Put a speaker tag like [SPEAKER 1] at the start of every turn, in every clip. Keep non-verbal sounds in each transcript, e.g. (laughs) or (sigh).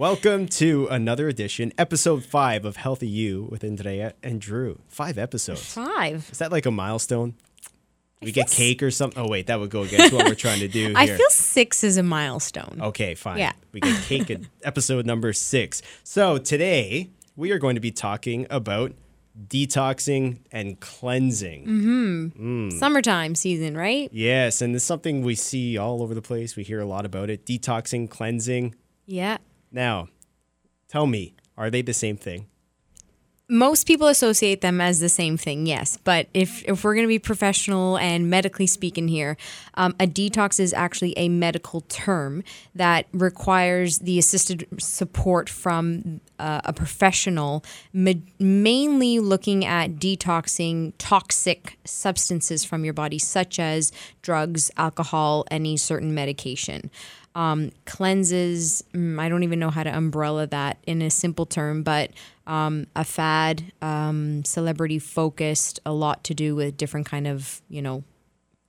[SPEAKER 1] Welcome to another edition, episode five of Healthy You with Andrea and Drew. Five episodes.
[SPEAKER 2] Five.
[SPEAKER 1] Is that like a milestone? We get cake or something? Oh, wait, that would go against what we're trying to do (laughs) here.
[SPEAKER 2] I feel six is a milestone.
[SPEAKER 1] Okay, fine.
[SPEAKER 2] Yeah.
[SPEAKER 1] We get (laughs) cake at episode number six. So today we are going to be talking about detoxing and cleansing.
[SPEAKER 2] Mm-hmm. Summertime season, right?
[SPEAKER 1] Yes, and it's something we see all over the place. We hear a lot about it. Detoxing, cleansing.
[SPEAKER 2] Yeah.
[SPEAKER 1] Now, tell me, are they the same thing?
[SPEAKER 2] Most people associate them as the same thing, yes. But if, if we're going to be professional and medically speaking here, um, a detox is actually a medical term that requires the assisted support from uh, a professional, ma- mainly looking at detoxing toxic substances from your body, such as drugs, alcohol, any certain medication. Um, cleanses. mm, I don't even know how to umbrella that in a simple term, but um, a fad, um, celebrity focused, a lot to do with different kind of you know.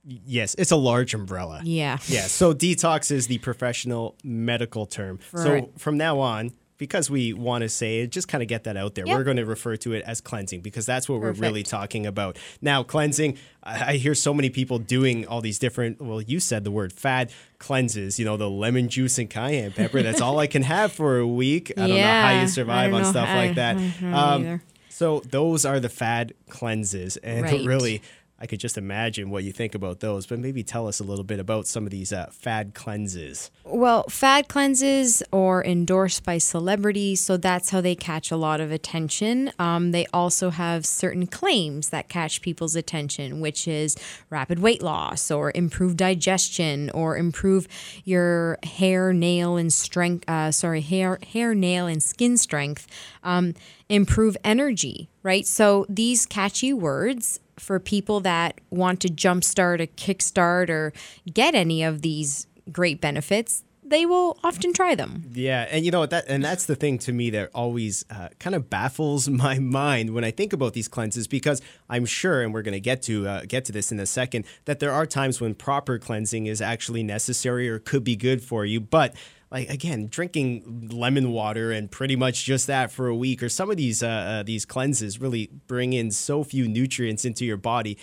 [SPEAKER 1] Yes, it's a large umbrella.
[SPEAKER 2] Yeah.
[SPEAKER 1] Yeah, so detox is the professional medical term.
[SPEAKER 2] Right.
[SPEAKER 1] So from now on, because we want to say it, just kind of get that out there.
[SPEAKER 2] Yep.
[SPEAKER 1] We're going to refer to it as cleansing because that's what we're really talking about. Now, cleansing, I I hear so many people doing all these different, well, you said the word fad cleanses, you know, the lemon juice and cayenne pepper. That's all I can have for a week. I don't know how you survive on stuff
[SPEAKER 2] how-
[SPEAKER 1] like that.
[SPEAKER 2] I don't know
[SPEAKER 1] Um, so those are the fad cleanses. And
[SPEAKER 2] Right.
[SPEAKER 1] really, I could just imagine what you think about those, but maybe tell us a little bit about some of these uh, fad cleanses.
[SPEAKER 2] Well, fad cleanses are endorsed by celebrities, so that's how they catch a lot of attention. Um, they also have certain claims that catch people's attention, which is rapid weight loss or improved digestion or improve your hair, nail, and strength. Uh, sorry, hair, hair, nail, and skin strength. Um, improve energy, right? So these catchy words for people that want to jumpstart a kickstart or get any of these great benefits, they will often try them.
[SPEAKER 1] Yeah, and you know what that and that's the thing to me that always uh, kind of baffles (laughs) my mind when I think about these cleanses because I'm sure, and we're going to get to uh, get to this in a second, that there are times when proper cleansing is actually necessary or could be good for you, but. Like again, drinking lemon water and pretty much just that for a week, or some of these uh, uh, these cleanses really bring in so few nutrients into your body.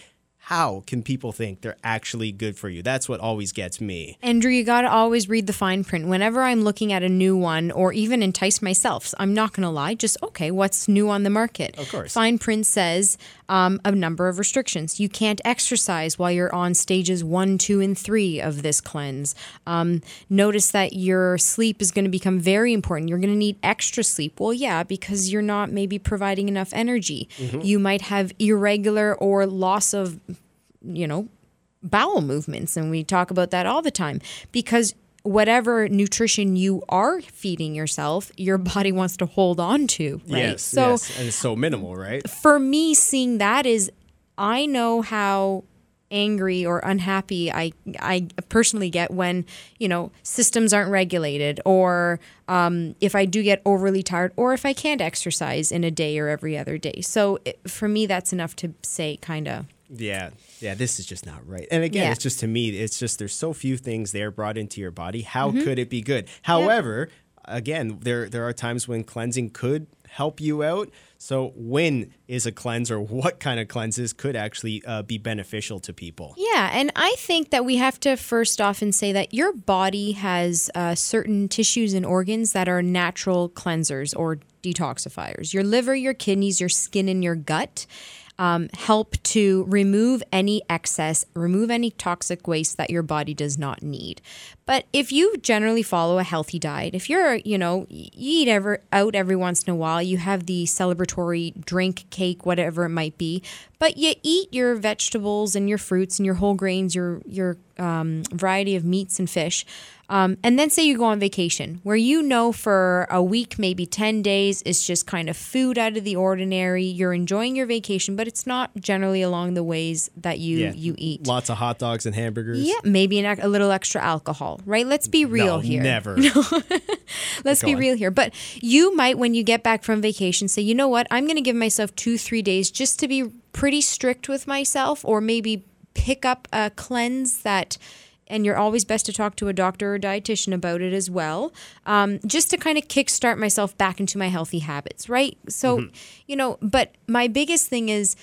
[SPEAKER 1] How can people think they're actually good for you? That's what always gets me.
[SPEAKER 2] Andrew, you got to always read the fine print. Whenever I'm looking at a new one or even entice myself, I'm not going to lie, just okay, what's new on the market?
[SPEAKER 1] Of course.
[SPEAKER 2] Fine print says um, a number of restrictions. You can't exercise while you're on stages one, two, and three of this cleanse. Um, notice that your sleep is going to become very important. You're going to need extra sleep. Well, yeah, because you're not maybe providing enough energy. You might have irregular or loss of you know, bowel movements. And we talk about that all the time because whatever nutrition you are feeding yourself, your (laughs) body wants to hold on to. Right.
[SPEAKER 1] Yes,
[SPEAKER 2] so
[SPEAKER 1] yes, and it's so minimal, right?
[SPEAKER 2] for me, seeing that is, I know how angry or unhappy I I personally get when you know systems aren't regulated or um, if I do get overly tired or if I can't exercise in a day or every other day. So it, for me, that's enough to say kind of
[SPEAKER 1] Yeah, yeah, this is just not right. And again,
[SPEAKER 2] Yeah.
[SPEAKER 1] it's just to me, it's just there's so few things there brought into your body. How
[SPEAKER 2] Mm-hmm.
[SPEAKER 1] could it be good? However, again, there there are times when cleansing could help you out. So when is a cleanse or what kind of cleanses could actually uh, be beneficial to people?
[SPEAKER 2] Yeah, and I think that we have to first off and say that your body has uh, certain tissues and organs that are natural cleansers or detoxifiers. Your liver, your kidneys, your skin, and your gut. Um, help to remove any excess, remove any toxic waste that your body does not need. But if you generally follow a healthy diet, if you're, you know, you eat ever out every once in a while, you have the celebratory drink, cake, whatever it might be, but you eat your vegetables and your fruits and your whole grains, your your um, variety of meats and fish. Um, and then say you go on vacation where you know for a week, maybe 10 days, it's just kind of food out of the ordinary. You're enjoying your vacation, but it's not generally along the ways that you,
[SPEAKER 1] Yeah.
[SPEAKER 2] you eat.
[SPEAKER 1] Lots of hot dogs and hamburgers.
[SPEAKER 2] Yeah, maybe an, a little extra alcohol, right? Let's be real
[SPEAKER 1] no,
[SPEAKER 2] here.
[SPEAKER 1] Never. (laughs)
[SPEAKER 2] Let's
[SPEAKER 1] Go
[SPEAKER 2] be
[SPEAKER 1] on.
[SPEAKER 2] real here. But you might, when you get back from vacation, say, you know what? I'm going to give myself two, three days just to be pretty strict with myself, or maybe pick up a cleanse that and you're always best to talk to a doctor or dietitian about it as well, um, just to kind of kickstart myself back into my healthy habits, right? So, you know, but my biggest thing is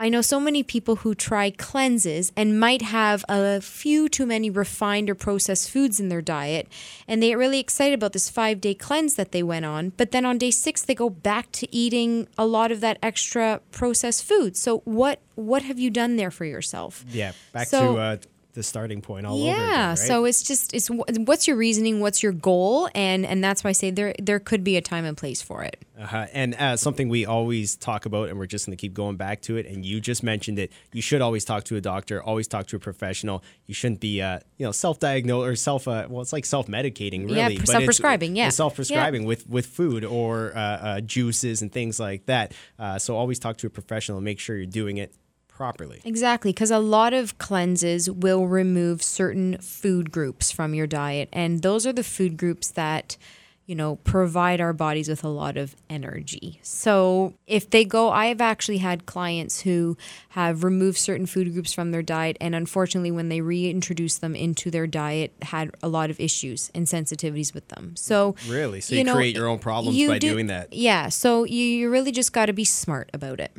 [SPEAKER 2] I know so many people who try cleanses and might have a few too many refined or processed foods in their diet, and they get really excited about this five day cleanse that they went on. But then on day six, they go back to eating a lot of that extra processed food. So what what have you done there for yourself?
[SPEAKER 1] Yeah, back
[SPEAKER 2] So-
[SPEAKER 1] to uh, the starting point all over
[SPEAKER 2] yeah,
[SPEAKER 1] right?
[SPEAKER 2] so it's just it's what's your reasoning, what's your goal, and and that's why I say there there could be a time and place for it.
[SPEAKER 1] Uh-huh. And uh, something we always talk about, and we're just going to keep going back to it. And you just mentioned it. You should always talk to a doctor. Always talk to a professional. You shouldn't be, uh, you know, self-diagnosed or self. Uh, well, it's like self-medicating, really.
[SPEAKER 2] Yeah, self-prescribing, yeah.
[SPEAKER 1] self-prescribing with with food or uh, uh, juices and things like that. Uh, so always talk to a professional and make sure you're doing it properly.
[SPEAKER 2] Exactly, because a lot of cleanses will remove certain food groups from your diet, and those are the food groups that you know provide our bodies with a lot of energy. So if they go, I have actually had clients who have removed certain food groups from their diet, and unfortunately, when they reintroduce them into their diet, had a lot of issues and sensitivities with them. So
[SPEAKER 1] Really? So you, create your own problems
[SPEAKER 2] you
[SPEAKER 1] by
[SPEAKER 2] do-
[SPEAKER 1] doing that.
[SPEAKER 2] Yeah, so you, you really just got to be smart about it.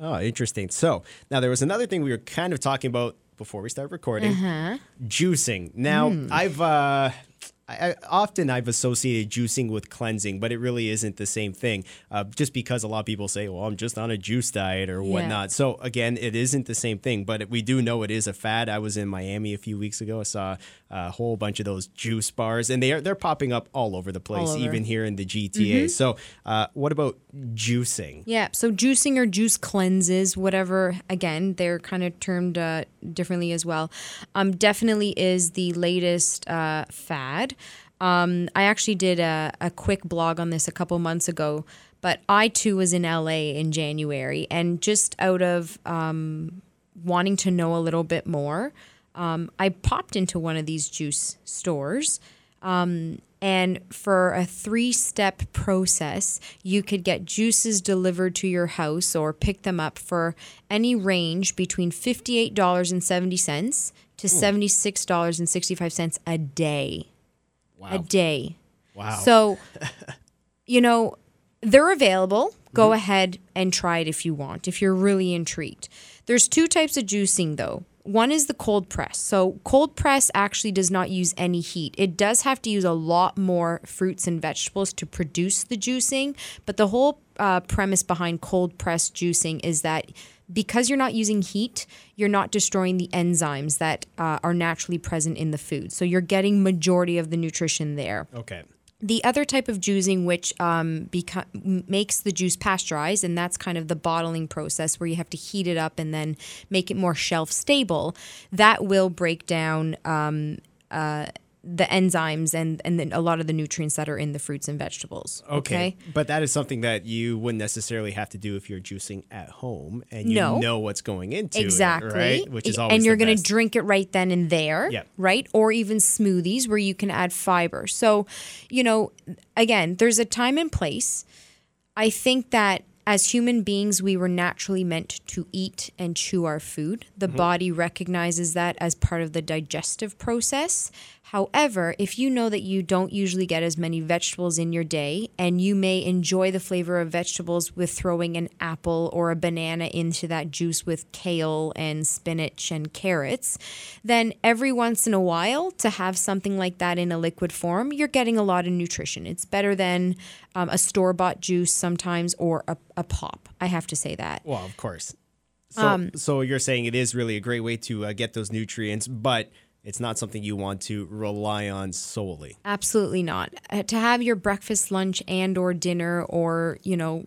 [SPEAKER 1] Oh, interesting. So now there was another thing we were kind of talking about before we start recording
[SPEAKER 2] Uh-huh.
[SPEAKER 1] juicing. Now,
[SPEAKER 2] Hmm.
[SPEAKER 1] I've uh, I, often I've associated juicing with cleansing, but it really isn't the same thing. Uh, just because a lot of people say, "Well, I'm just on a juice diet" or whatnot. So again, it isn't the same thing. But we do know it is a fad. I was in Miami a few weeks ago. I saw a whole bunch of those juice bars, and they are they're popping up all over the place,
[SPEAKER 2] over. Mm-hmm.
[SPEAKER 1] even here in the GTA. So, uh, what about juicing?
[SPEAKER 2] Yeah, so juicing or juice cleanses, whatever, again, they're kind of termed uh, differently as well. Um, definitely is the latest uh, Um, I actually did a, a quick blog on this a couple months ago, but I too was in LA in January, and just out of um, wanting to know a little bit more, um, I popped into one of these juice stores. Um, and for a three step process, you could get juices delivered to your house or pick them up for any range between $58.70 to $76.65 a day. A day.
[SPEAKER 1] Wow.
[SPEAKER 2] So, (laughs) you know, they're available. Go ahead and try it if you want, if you're really intrigued. There's two types of juicing though. One is the cold press. So, cold press actually does not use any heat. It does have to use a lot more fruits and vegetables to produce the juicing, but the whole uh, premise behind cold press juicing is that because you're not using heat, you're not destroying the enzymes that uh, are naturally present in the food. So, you're getting majority of the nutrition there.
[SPEAKER 1] okay.
[SPEAKER 2] The other type of juicing, which um, beco- makes the juice pasteurized, and that's kind of the bottling process where you have to heat it up and then make it more shelf stable, that will break down um, uh, the enzymes and, and then a lot of the nutrients that are in the fruits and vegetables.
[SPEAKER 1] Okay. But that is something that you wouldn't necessarily have to do if you're juicing at home and you
[SPEAKER 2] No.
[SPEAKER 1] know what's going into
[SPEAKER 2] Exactly.
[SPEAKER 1] it, right? Which is always
[SPEAKER 2] and you're gonna drink it right then and there,
[SPEAKER 1] Yeah.
[SPEAKER 2] right? Or even smoothies where you can add fiber. So, you know, again, there's a time and place. I think that as human beings, we were naturally meant to eat and chew our food. The
[SPEAKER 1] Mm-hmm.
[SPEAKER 2] body recognizes that as part of the digestive process. However, if you know that you don't usually get as many vegetables in your day, and you may enjoy the flavor of vegetables with throwing an apple or a banana into that juice with kale and spinach and carrots, then every once in a while to have something like that in a liquid form, you're getting a lot of nutrition. It's better than um, a store bought juice sometimes or a, a pop. I have to say that.
[SPEAKER 1] Well, of course. So,
[SPEAKER 2] Um,
[SPEAKER 1] so you're saying it is really a great way to uh, get those nutrients, but it's not something you want to rely on solely.
[SPEAKER 2] Absolutely not. Uh, to have your breakfast, lunch, and or dinner, or you know,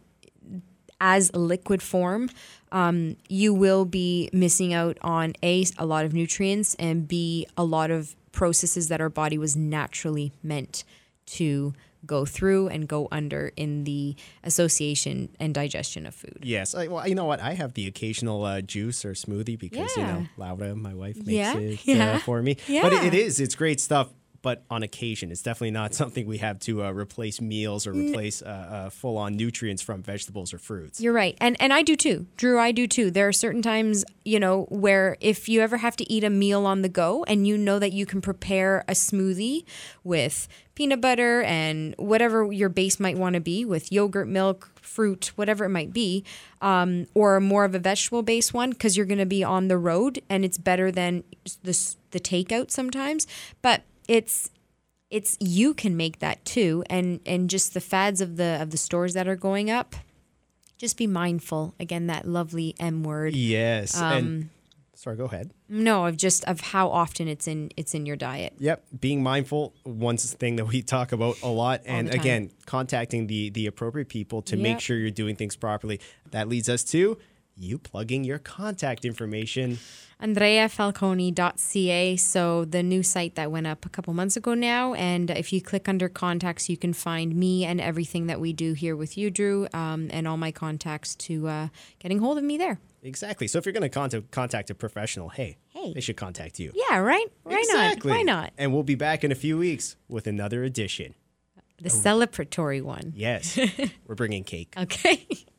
[SPEAKER 2] as a liquid form, um, you will be missing out on a a lot of nutrients and b a lot of processes that our body was naturally meant to go through and go under in the association and digestion of food.
[SPEAKER 1] Yes. I, well, you know what? I have the occasional uh, juice or smoothie because, you know, Laura, my wife, makes
[SPEAKER 2] Yeah,
[SPEAKER 1] it (laughs)
[SPEAKER 2] yeah,
[SPEAKER 1] uh, for me.
[SPEAKER 2] yeah.
[SPEAKER 1] But it, it is, it's great stuff. But on occasion. It's definitely not (laughs) something we have to uh, replace meals or replace uh, uh, full on nutrients from vegetables or fruits.
[SPEAKER 2] You're right. And and I do too. Drew, I do too. There are certain times, you know, where if you ever have to eat a meal on the go and you know that you can prepare a smoothie with peanut butter and whatever your base might want to be with yogurt, milk, fruit, whatever it might be, um, or more of a vegetable based one because you're going to be on the road and it's better than the, the takeout sometimes. But it's it's you can make that too and and just the fads of the of the stores that are going up just be mindful again that lovely m word
[SPEAKER 1] Yes.
[SPEAKER 2] Um,
[SPEAKER 1] and sorry, go ahead.
[SPEAKER 2] no of just of how often it's in it's in your diet
[SPEAKER 1] Yep, being mindful one thing that we talk about a lot, and again, contacting the the appropriate people to make sure you're doing things properly. That leads us to you plugging your contact information.
[SPEAKER 2] andreafalcone.ca so the new site that went up a couple months ago now and if you click under contacts you can find me and everything that we do here with you drew um, and all my contacts to uh, getting hold of me there
[SPEAKER 1] Exactly. So if you're going to contact contact a professional, hey,
[SPEAKER 2] Hey.
[SPEAKER 1] they should contact you.
[SPEAKER 2] yeah right why
[SPEAKER 1] exactly.
[SPEAKER 2] not why not
[SPEAKER 1] And we'll be back in a few weeks with another edition.
[SPEAKER 2] the celebratory one
[SPEAKER 1] Yes, (laughs) we're bringing cake.
[SPEAKER 2] okay (laughs)